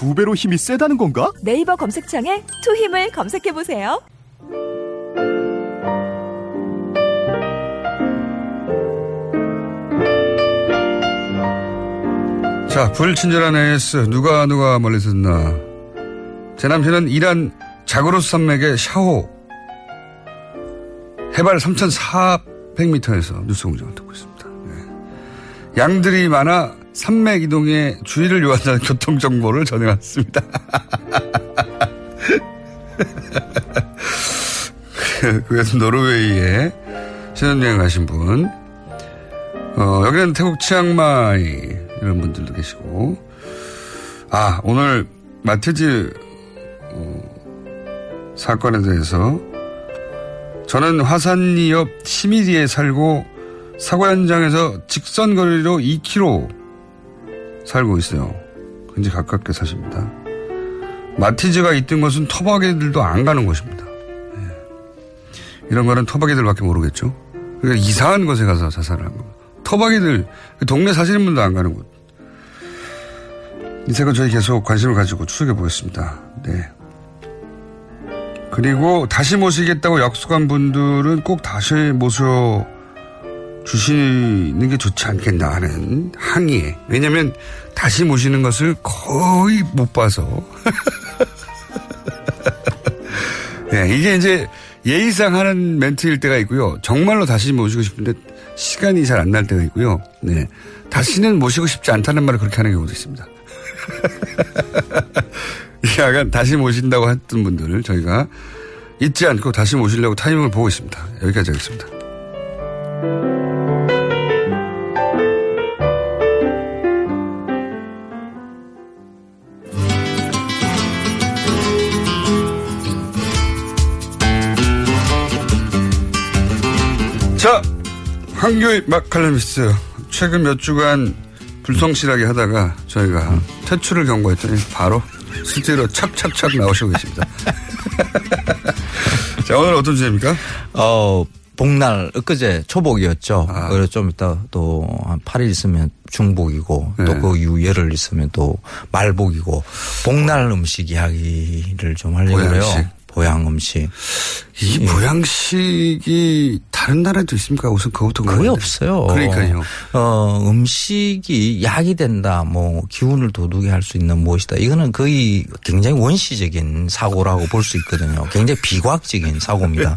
두 배로 힘이 세다는 건가? 네이버 검색창에 투 힘을 검색해 보세요. 자, 불친절한 AS. 누가 누가 멀리서 듣나. 제 남편은 이란 자그로스 산맥의 샤호. 해발 3,400m에서 뉴스 공장을 듣고 있습니다. 네. 양들이 많아 산맥 이동에 주의를 요한다는 교통정보를 전해왔습니다. 그래서 노르웨이에 신혼여행 가신 분. 어, 여기는 태국 치앙마이 이런 분들도 계시고. 아, 오늘 마티즈 어, 사건에 대해서 저는 화산리 옆 시미리에 살고 사고 현장에서 직선 거리로 2km 살고 있어요. 굉장히 가깝게 사십니다. 마티즈가 있던 곳은 토박이들도 안 가는 곳입니다. 예. 이런 거는 토박이들밖에 모르겠죠. 그러니까 이상한 곳에 가서 자살을 한 겁니다. 토박이들, 그 동네 사시는 분도 안 가는 곳. 이 사건 저희 계속 관심을 가지고 추적해 보겠습니다. 네. 그리고 다시 모시겠다고 약속한 분들은 꼭 다시 모셔 주시는 게 좋지 않겠나 하는 항의에. 왜냐면 다시 모시는 것을 거의 못 봐서. 네, 이게 이제 예의상 하는 멘트일 때가 있고요. 정말로 다시 모시고 싶은데 시간이 잘 안 날 때가 있고요. 네. 다시는 모시고 싶지 않다는 말을 그렇게 하는 경우도 있습니다. 약간 다시 모신다고 했던 분들을 저희가 잊지 않고 다시 모시려고 타이밍을 보고 있습니다. 여기까지 하겠습니다. 자, 황교의 막칼럼니스트 최근 몇 주간 불성실하게 하다가 저희가 퇴출을 경고했더니 바로 실제로 착착착 나오시고 계십니다. 자, 오늘 어떤 주제입니까? 어, 복날, 엊그제 초복이었죠. 아. 그래서 좀 이따 또 한 8일 있으면 중복이고 네. 또그 이후 열흘 있으면 또 말복이고 복날 음식 이야기를 좀 하려고 해요. 보양식. 보양 음식. 이 보양식이 다른 나라에도 있습니까? 우선 그것부터 거의 궁금한데. 없어요. 그러니까요. 어, 음식이 약이 된다, 뭐, 기운을 돋우게 할수 있는 무엇이다. 이거는 거의 굉장히 원시적인 사고라고 볼 수 있거든요. 굉장히 비과학적인 사고입니다.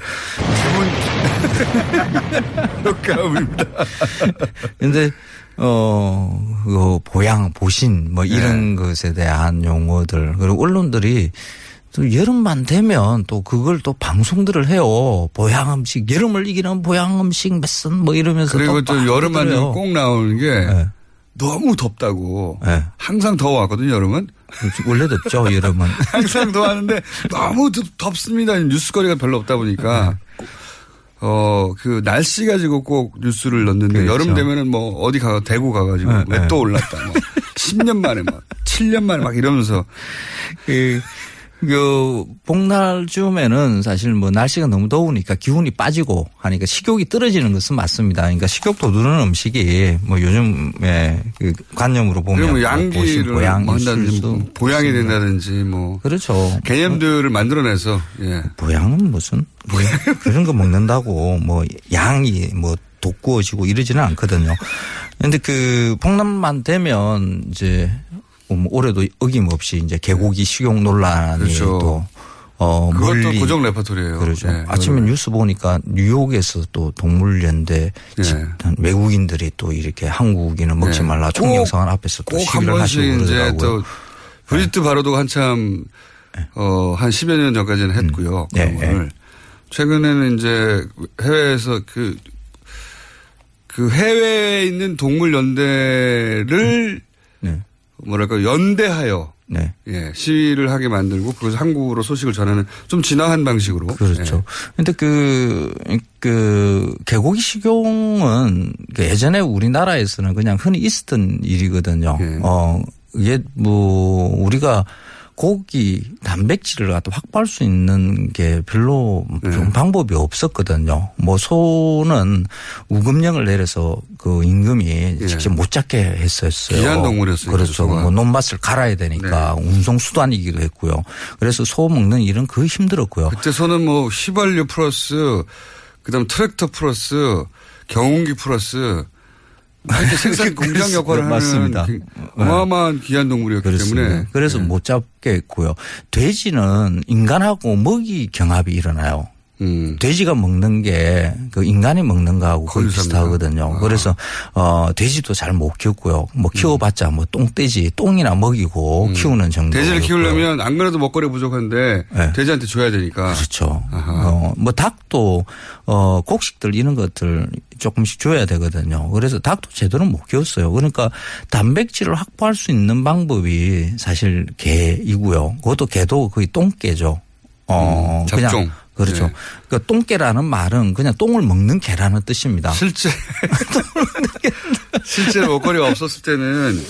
효과음입니다. 근데, 어, 그 보양, 보신, 뭐 이런 것에 대한 용어들, 그리고 언론들이 또 여름만 되면 또 그걸 또 방송들을 해요. 보양 음식, 여름을 이기는 보양 음식 몇선 뭐 이러면서 그리고 또 여름만 되면. 꼭 나오는 게 네. 너무 덥다고. 네. 항상 더워왔거든요, 여름은. 원래 덥죠, 여름은. 항상 더웠는데 너무 덥, 덥습니다. 뉴스거리가 별로 없다 보니까. 네. 어, 그 날씨 가지고 꼭 뉴스를 넣는데 그렇죠. 여름 되면은 뭐 어디 가, 대구 가가지고 네, 왜 네. 또 올랐다. 뭐 10년 만에 막 7년 만에 막 이러면서 그, 그, 복날 쯤에는 사실 뭐 날씨가 너무 더우니까 기운이 빠지고 하니까 식욕이 떨어지는 것은 맞습니다. 그러니까 식욕 돋우는 음식이 뭐 요즘에 그 관념으로 보면 뭐 보신 양기를 보양일 뭐 한다든지 뭐 보양이. 된다든지 뭐 그렇죠. 개념들을 만들어내서 예. 보양은 무슨 뭐 그런 거 먹는다고 뭐 양이 뭐 돋구어지고 이러지는 않거든요. 근데 그 복남만 되면 이제 뭐 올해도 어김없이 이제 개고기 식용 논란이 그렇죠. 또 어, 그것도 멀리 고정 레퍼토리예요. 그렇죠. 예, 아침에 여름에. 뉴스 보니까 뉴욕에서 또 동물연대 예. 집- 외국인들이 또 이렇게 한국인을 먹지 예. 말라 꼭- 총영상을 앞에서 또 시위를 하시고 번씩 이제 그러더라고요. 또 브리트 바로도 한참 어, 한 10여 년 전까지는 했고요. 네, 그런 걸. 최근에는 이제 해외에서 그, 그 해외에 있는 동물연대를 네. 뭐랄까 연대하여 네. 예, 시위를 하게 만들고 그래서 한국으로 소식을 전하는 좀 진화한 방식으로. 그렇죠. 근데 그, 그, 개고기 식용은 그 예전에 우리나라에서는 그냥 흔히 있었던 일이거든요. 예. 어, 이게 뭐, 우리가 고기 단백질을 갖다 확보할 수 있는 게 별로 네. 좀 방법이 없었거든요. 뭐 소는 우금령을 내려서 그 임금이 직접 못 잡게 했었어요. 예. 귀한 동물이었으니까, 그렇죠. 뭐 논밭을 갈아야 되니까 네. 운송 수단이기도 했고요. 그래서 소 먹는 일은 거의 힘들었고요. 그때 소는 뭐 휘발유 플러스 그다음 트랙터 플러스 경운기 플러스 생산 공장 역할을 맞습니다. 하는 어마어마한 귀한 동물이었기 그렇습니다. 때문에 그래서 네. 못 잡게 했고요. 돼지는 인간하고 먹이 경합이 일어나요. 음. 돼지가 먹는 게 그 인간이 먹는 거하고 거의 거의 아. 비슷하거든요. 그래서 어 돼지도 잘 못 키웠고요. 뭐 키워봤자 뭐 똥돼지 똥이나 먹이고 키우는 정도. 음. 돼지를 키우려면 안 그래도 먹거리 부족한데 네. 돼지한테 줘야 되니까. 그렇죠. 어, 뭐 닭도 어 곡식들 이런 것들 조금씩 줘야 되거든요. 그래서 닭도 제대로 못 키웠어요. 그러니까 단백질을 확보할 수 있는 방법이 사실 개이고요. 그것도 개도 거의 똥개죠. 어, 음, 잡종. 그냥 그렇죠. 네. 그러니까 똥개라는 말은 그냥 똥을 먹는 개라는 뜻입니다. 실제 실제 먹거리가 없었을 때는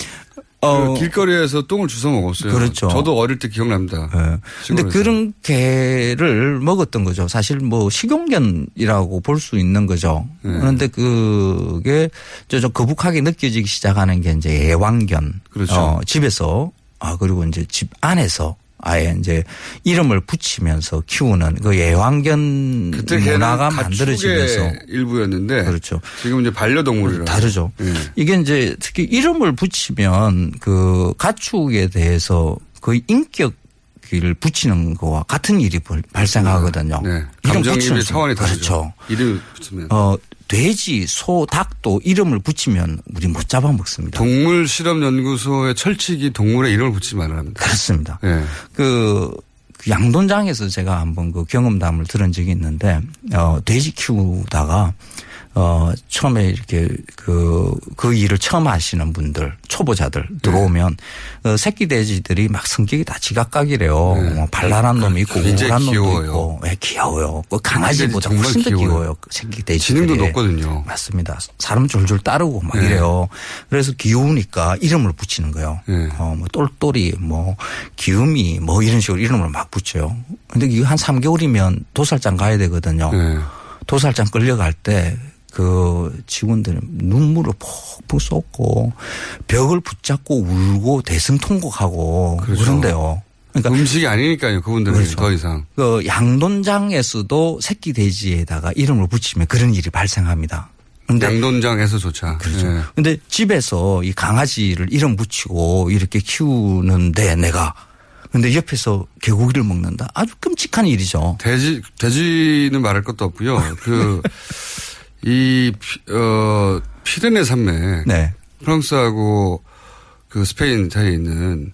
어. 그 길거리에서 똥을 주워 먹었어요. 그렇죠. 저도 어릴 때 기억납니다. 네. 근데 시골에서. 그런 개를 먹었던 거죠. 사실 뭐 식용견이라고 볼 수 있는 거죠. 네. 그런데 그게 저, 저 거북하게 느껴지기 시작하는 게 이제 애완견. 그렇죠. 어, 집에서 아 그리고 이제 집 안에서 아예 이제 이름을 붙이면서 키우는 그 애완견 문화가 만들어지면서 일부였는데 그렇죠. 지금 이제 반려동물이라 다르죠. 이게 이제 특히 이름을 붙이면 그 가축에 대해서 거의 인격을 붙이는 거와 같은 일이 벌- 발생하거든요. 네. 감정입의 붙이는 차원이. 다르죠. 그렇죠. 이름 붙으면. 어, 돼지, 소, 닭도 이름을 붙이면 우리 못 잡아먹습니다. 동물 실험 연구소의 철칙이 동물의 이름을 붙이지 합니다. 그렇습니다. 네. 그, 그 양돈장에서 제가 한번 그 경험담을 들은 적이 있는데, 어, 돼지 키우다가, 어, 처음에 이렇게 그, 그 일을 처음 하시는 분들, 초보자들 들어오면, 어, 새끼 돼지들이 막 성격이 다 지각각이래요. 뭐 발랄한 놈이 있고, 우울한 놈도. 있고, 예, 귀여워요. 그 강아지보다 훨씬 더 귀여워요. 귀여워요. 그 새끼 돼지. 지능도 높거든요. 맞습니다. 사람 줄줄 따르고 막 네. 이래요. 그래서 귀여우니까 이름을 붙이는 거예요. 네. 어, 뭐 똘똘이, 뭐 기음이, 뭐 이런 식으로 이름을 막 붙여요. 근데 이거 한 3개월이면 도살장 가야 되거든요. 네. 도살장 끌려갈 때 그 직원들은 눈물을 폭폭 쏟고 벽을 붙잡고 울고 대승 통곡하고 그런데요 그러니까 음식이 아니니까요. 그분들은 그렇죠. 더 이상. 그 양돈장에서도 새끼 돼지에다가 이름을 붙이면 그런 일이 발생합니다. 근데 양돈장에서조차. 그렇죠. 네. 근데 집에서 이 강아지를 이름 붙이고 이렇게 키우는데 내가 근데 옆에서 개고기를 먹는다. 아주 끔찍한 일이죠. 돼지, 돼지는 말할 것도 없고요. 그, 이, 피- 어, 피레네 산맥. 네. 프랑스하고 그 스페인 사이에 있는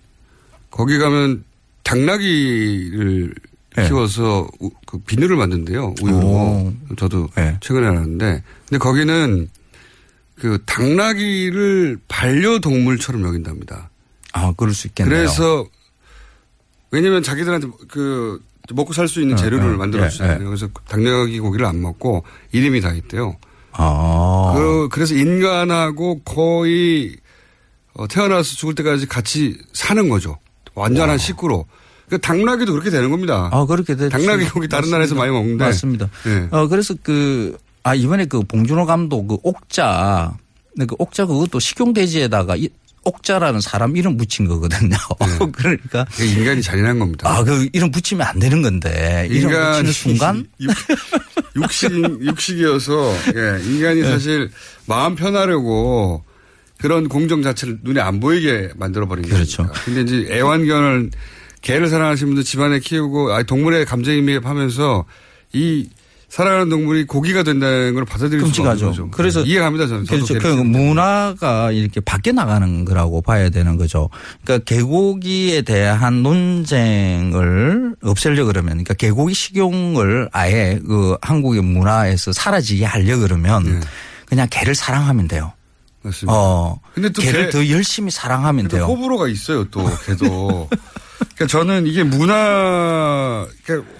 거기 가면 당나귀를 네. 키워서 우- 그 비누를 만든대요. 우유로. 오. 저도 네. 최근에 알았는데. 근데 거기는 그 당나귀를 반려동물처럼 여긴답니다. 아, 그럴 수 있겠네요. 그래서 왜냐면 자기들한테 그 먹고 살 수 있는 네, 재료를 네, 만들어 네, 주잖아요. 네. 그래서 당나귀 고기를 안 먹고 이름이 다 있대요. 아. 그, 그래서 인간하고 거의 어, 태어나서 죽을 때까지 같이 사는 거죠. 완전한 식구로. 그 당나귀도 그렇게 되는 겁니다. 아, 그렇게 됐 당나귀 고기 다른 나라에서 많이 먹는데. 맞습니다. 네. 어, 그래서 그, 아, 이번에 그 봉준호 감독 그 옥자, 근데 그 옥자 그것도 식용돼지에다가 이 옥자라는 사람 이름 붙인 거거든요. 그러니까. 그 인간이 잔인한 겁니다. 아, 그 이름 붙이면 안 되는 건데. 이름 붙이는 순간. 육, 육식, 육식이어서, 예, 인간이 네. 사실 마음 편하려고 그런 공정 자체를 눈에 안 보이게 만들어 버린 거죠. 그렇죠. 근데 이제 애완견을, 개를 사랑하시는 분들 집안에 키우고, 아 동물의 감정이입하면서 이 사랑하는 동물이 고기가 된다는 걸 받아들일 수가 없는. 거죠. 그래서 이해갑니다, 저는. 저도 그렇죠. 그 문화가 이렇게 바뀌어 나가는 거라고 봐야 되는 거죠. 그러니까 개고기에 대한 논쟁을 없애려 그러면, 그러니까 개고기 식용을 아예 그 한국의 문화에서 사라지게 하려 그러면 네. 그냥 개를 사랑하면 돼요. 맞습니다. 어. 근데 또 개를 개- 더 열심히 사랑하면 또 돼요. 호불호가 있어요, 또, 걔도. 그러니까 저는 이게 문화, 그러니까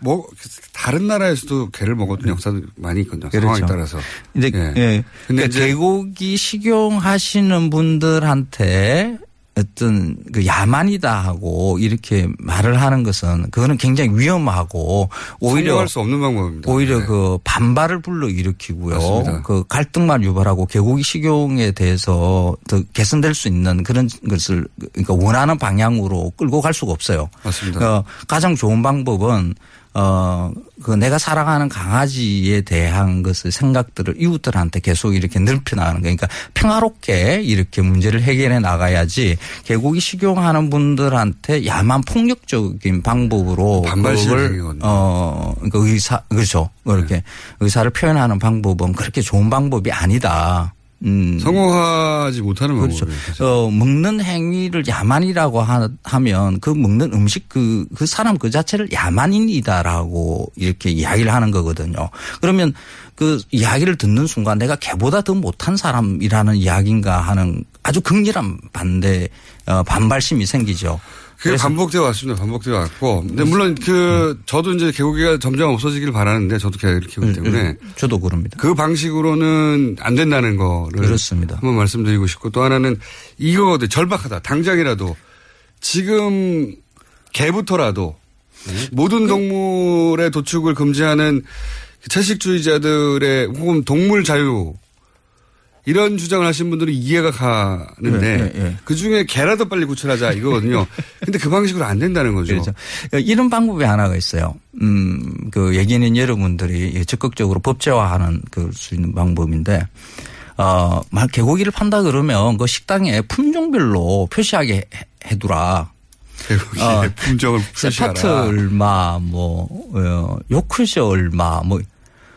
뭐, 다른 나라에서도 개를 먹었던 역사도 많이 있거든요. 상황에 그렇죠. 따라서. 이제 예. 예. 근데 그러니까 이제- 개고기 식용하시는 분들한테 어떤 그 야만이다 하고 이렇게 말을 하는 것은 그거는 굉장히 위험하고 오히려 성공할 수 없는 방법입니다. 오히려 그 반발을 불러 일으키고요. 맞습니다. 그 갈등만 유발하고 개고기 식용에 대해서 더 개선될 수 있는 그런 것을 그러니까 원하는 방향으로 끌고 갈 수가 없어요. 맞습니다. 어, 가장 좋은 방법은 어, 그 내가 사랑하는 강아지에 대한 것을 생각들을 이웃들한테 계속 이렇게 넓혀나가는 거예요. 그러니까 평화롭게 이렇게 문제를 해결해 나가야지 개고기 식용하는 분들한테 야만 폭력적인 방법으로 생기거든요. 어, 그러니까 의사, 그렇죠. 그렇게 의사를 표현하는 방법은 그렇게 좋은 방법이 아니다. 음. 성공하지 못하는 그렇죠. 어, 먹는 행위를 야만이라고 하, 하면 그 먹는 음식 그, 그 사람 그 자체를 야만인이다라고 이렇게 이야기를 하는 거거든요. 그러면 그 이야기를 듣는 순간 내가 걔보다 더 못한 사람이라는 이야기인가 하는 아주 극렬한 반대, 어, 반발심이 생기죠. 그게 반복되어 왔습니다. 반복되어 왔고. 근데 물론 그 저도 이제 개고기가 점점 없어지길 바라는데 저도 개를 키우기 때문에 저도 그럽니다. 그 방식으로는 안 된다는 거를 그렇습니다. 한번 말씀드리고 싶고 또 하나는 이거거든 절박하다. 당장이라도 지금 개부터라도 네, 모든 동물의 도축을 금지하는 채식주의자들의 혹은 동물 자유 이런 주장을 하신 분들은 이해가 가는데 예, 예, 예. 그 중에 개라도 빨리 구출하자 이거거든요. 근데 그 방식으로 안 된다는 거죠. 그렇죠. 이런 방법이 하나가 있어요. 음, 그 얘기는 여러분들이 적극적으로 법제화하는 그 수 있는 방법인데, 어, 말 개고기를 판다 그러면 그 식당에 품종별로 표시하게 해- 해두라. 개고기의 품종을 표시하라. 세파트 얼마, 뭐, 어, 요크셔 얼마, 뭐.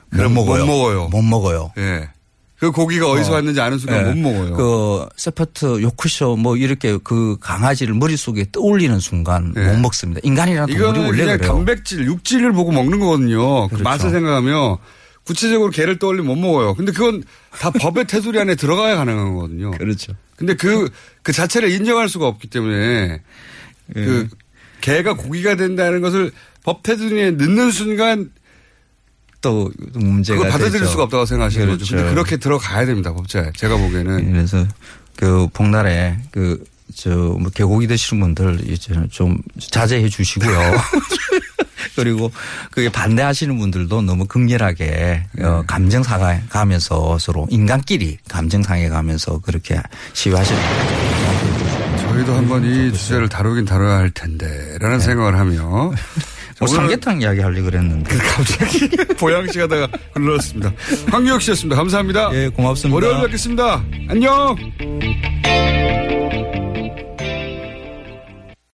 그럼 못 먹어요. 먹어요. 못 먹어요. 예. 그 고기가 어디서 어. 왔는지 아는 순간 예. 못 먹어요. 그 세퍼트 요크셔 뭐 이렇게 그 강아지를 머릿속에 떠올리는 순간 못 먹습니다. 인간이라는 동물이 원래 그냥 그래요. 단백질, 육질을 보고 먹는 거거든요. 그 그렇죠. 맛을 생각하며 구체적으로 개를 떠올리면 못 먹어요. 근데 그건 다 법의 테두리 안에 들어가야 가능한 거거든요. 그렇죠. 근데 그, 그 자체를 인정할 수가 없기 때문에 예. 그 개가 고기가 된다는 것을 법 테두리에 넣는 순간 또 문제가 그걸 받아들일 되죠. 수가 없다고 생각하시는. 그렇죠. 근데 그렇게 들어가야 됩니다. 법제. 제가 보기에는. 그래서 그 복날에 그 저 뭐 개고기 드시는 분들 이제 좀 자제해 주시고요. 그리고 그게 반대하시는 분들도 너무 극렬하게 어, 감정 상해 가면서 서로 인간끼리 감정 상해 가면서 그렇게 시위하시는 저희도 한번 이 주제를 다루긴 다뤄야 할 텐데라는 생각을 하며 뭐 삼계탕 이야기 하려고 그랬는데 갑자기 보양식 하다가 흘렀습니다. 황교혁 씨였습니다. 감사합니다. 예, 고맙습니다. 월요일 뵙겠습니다. 안녕.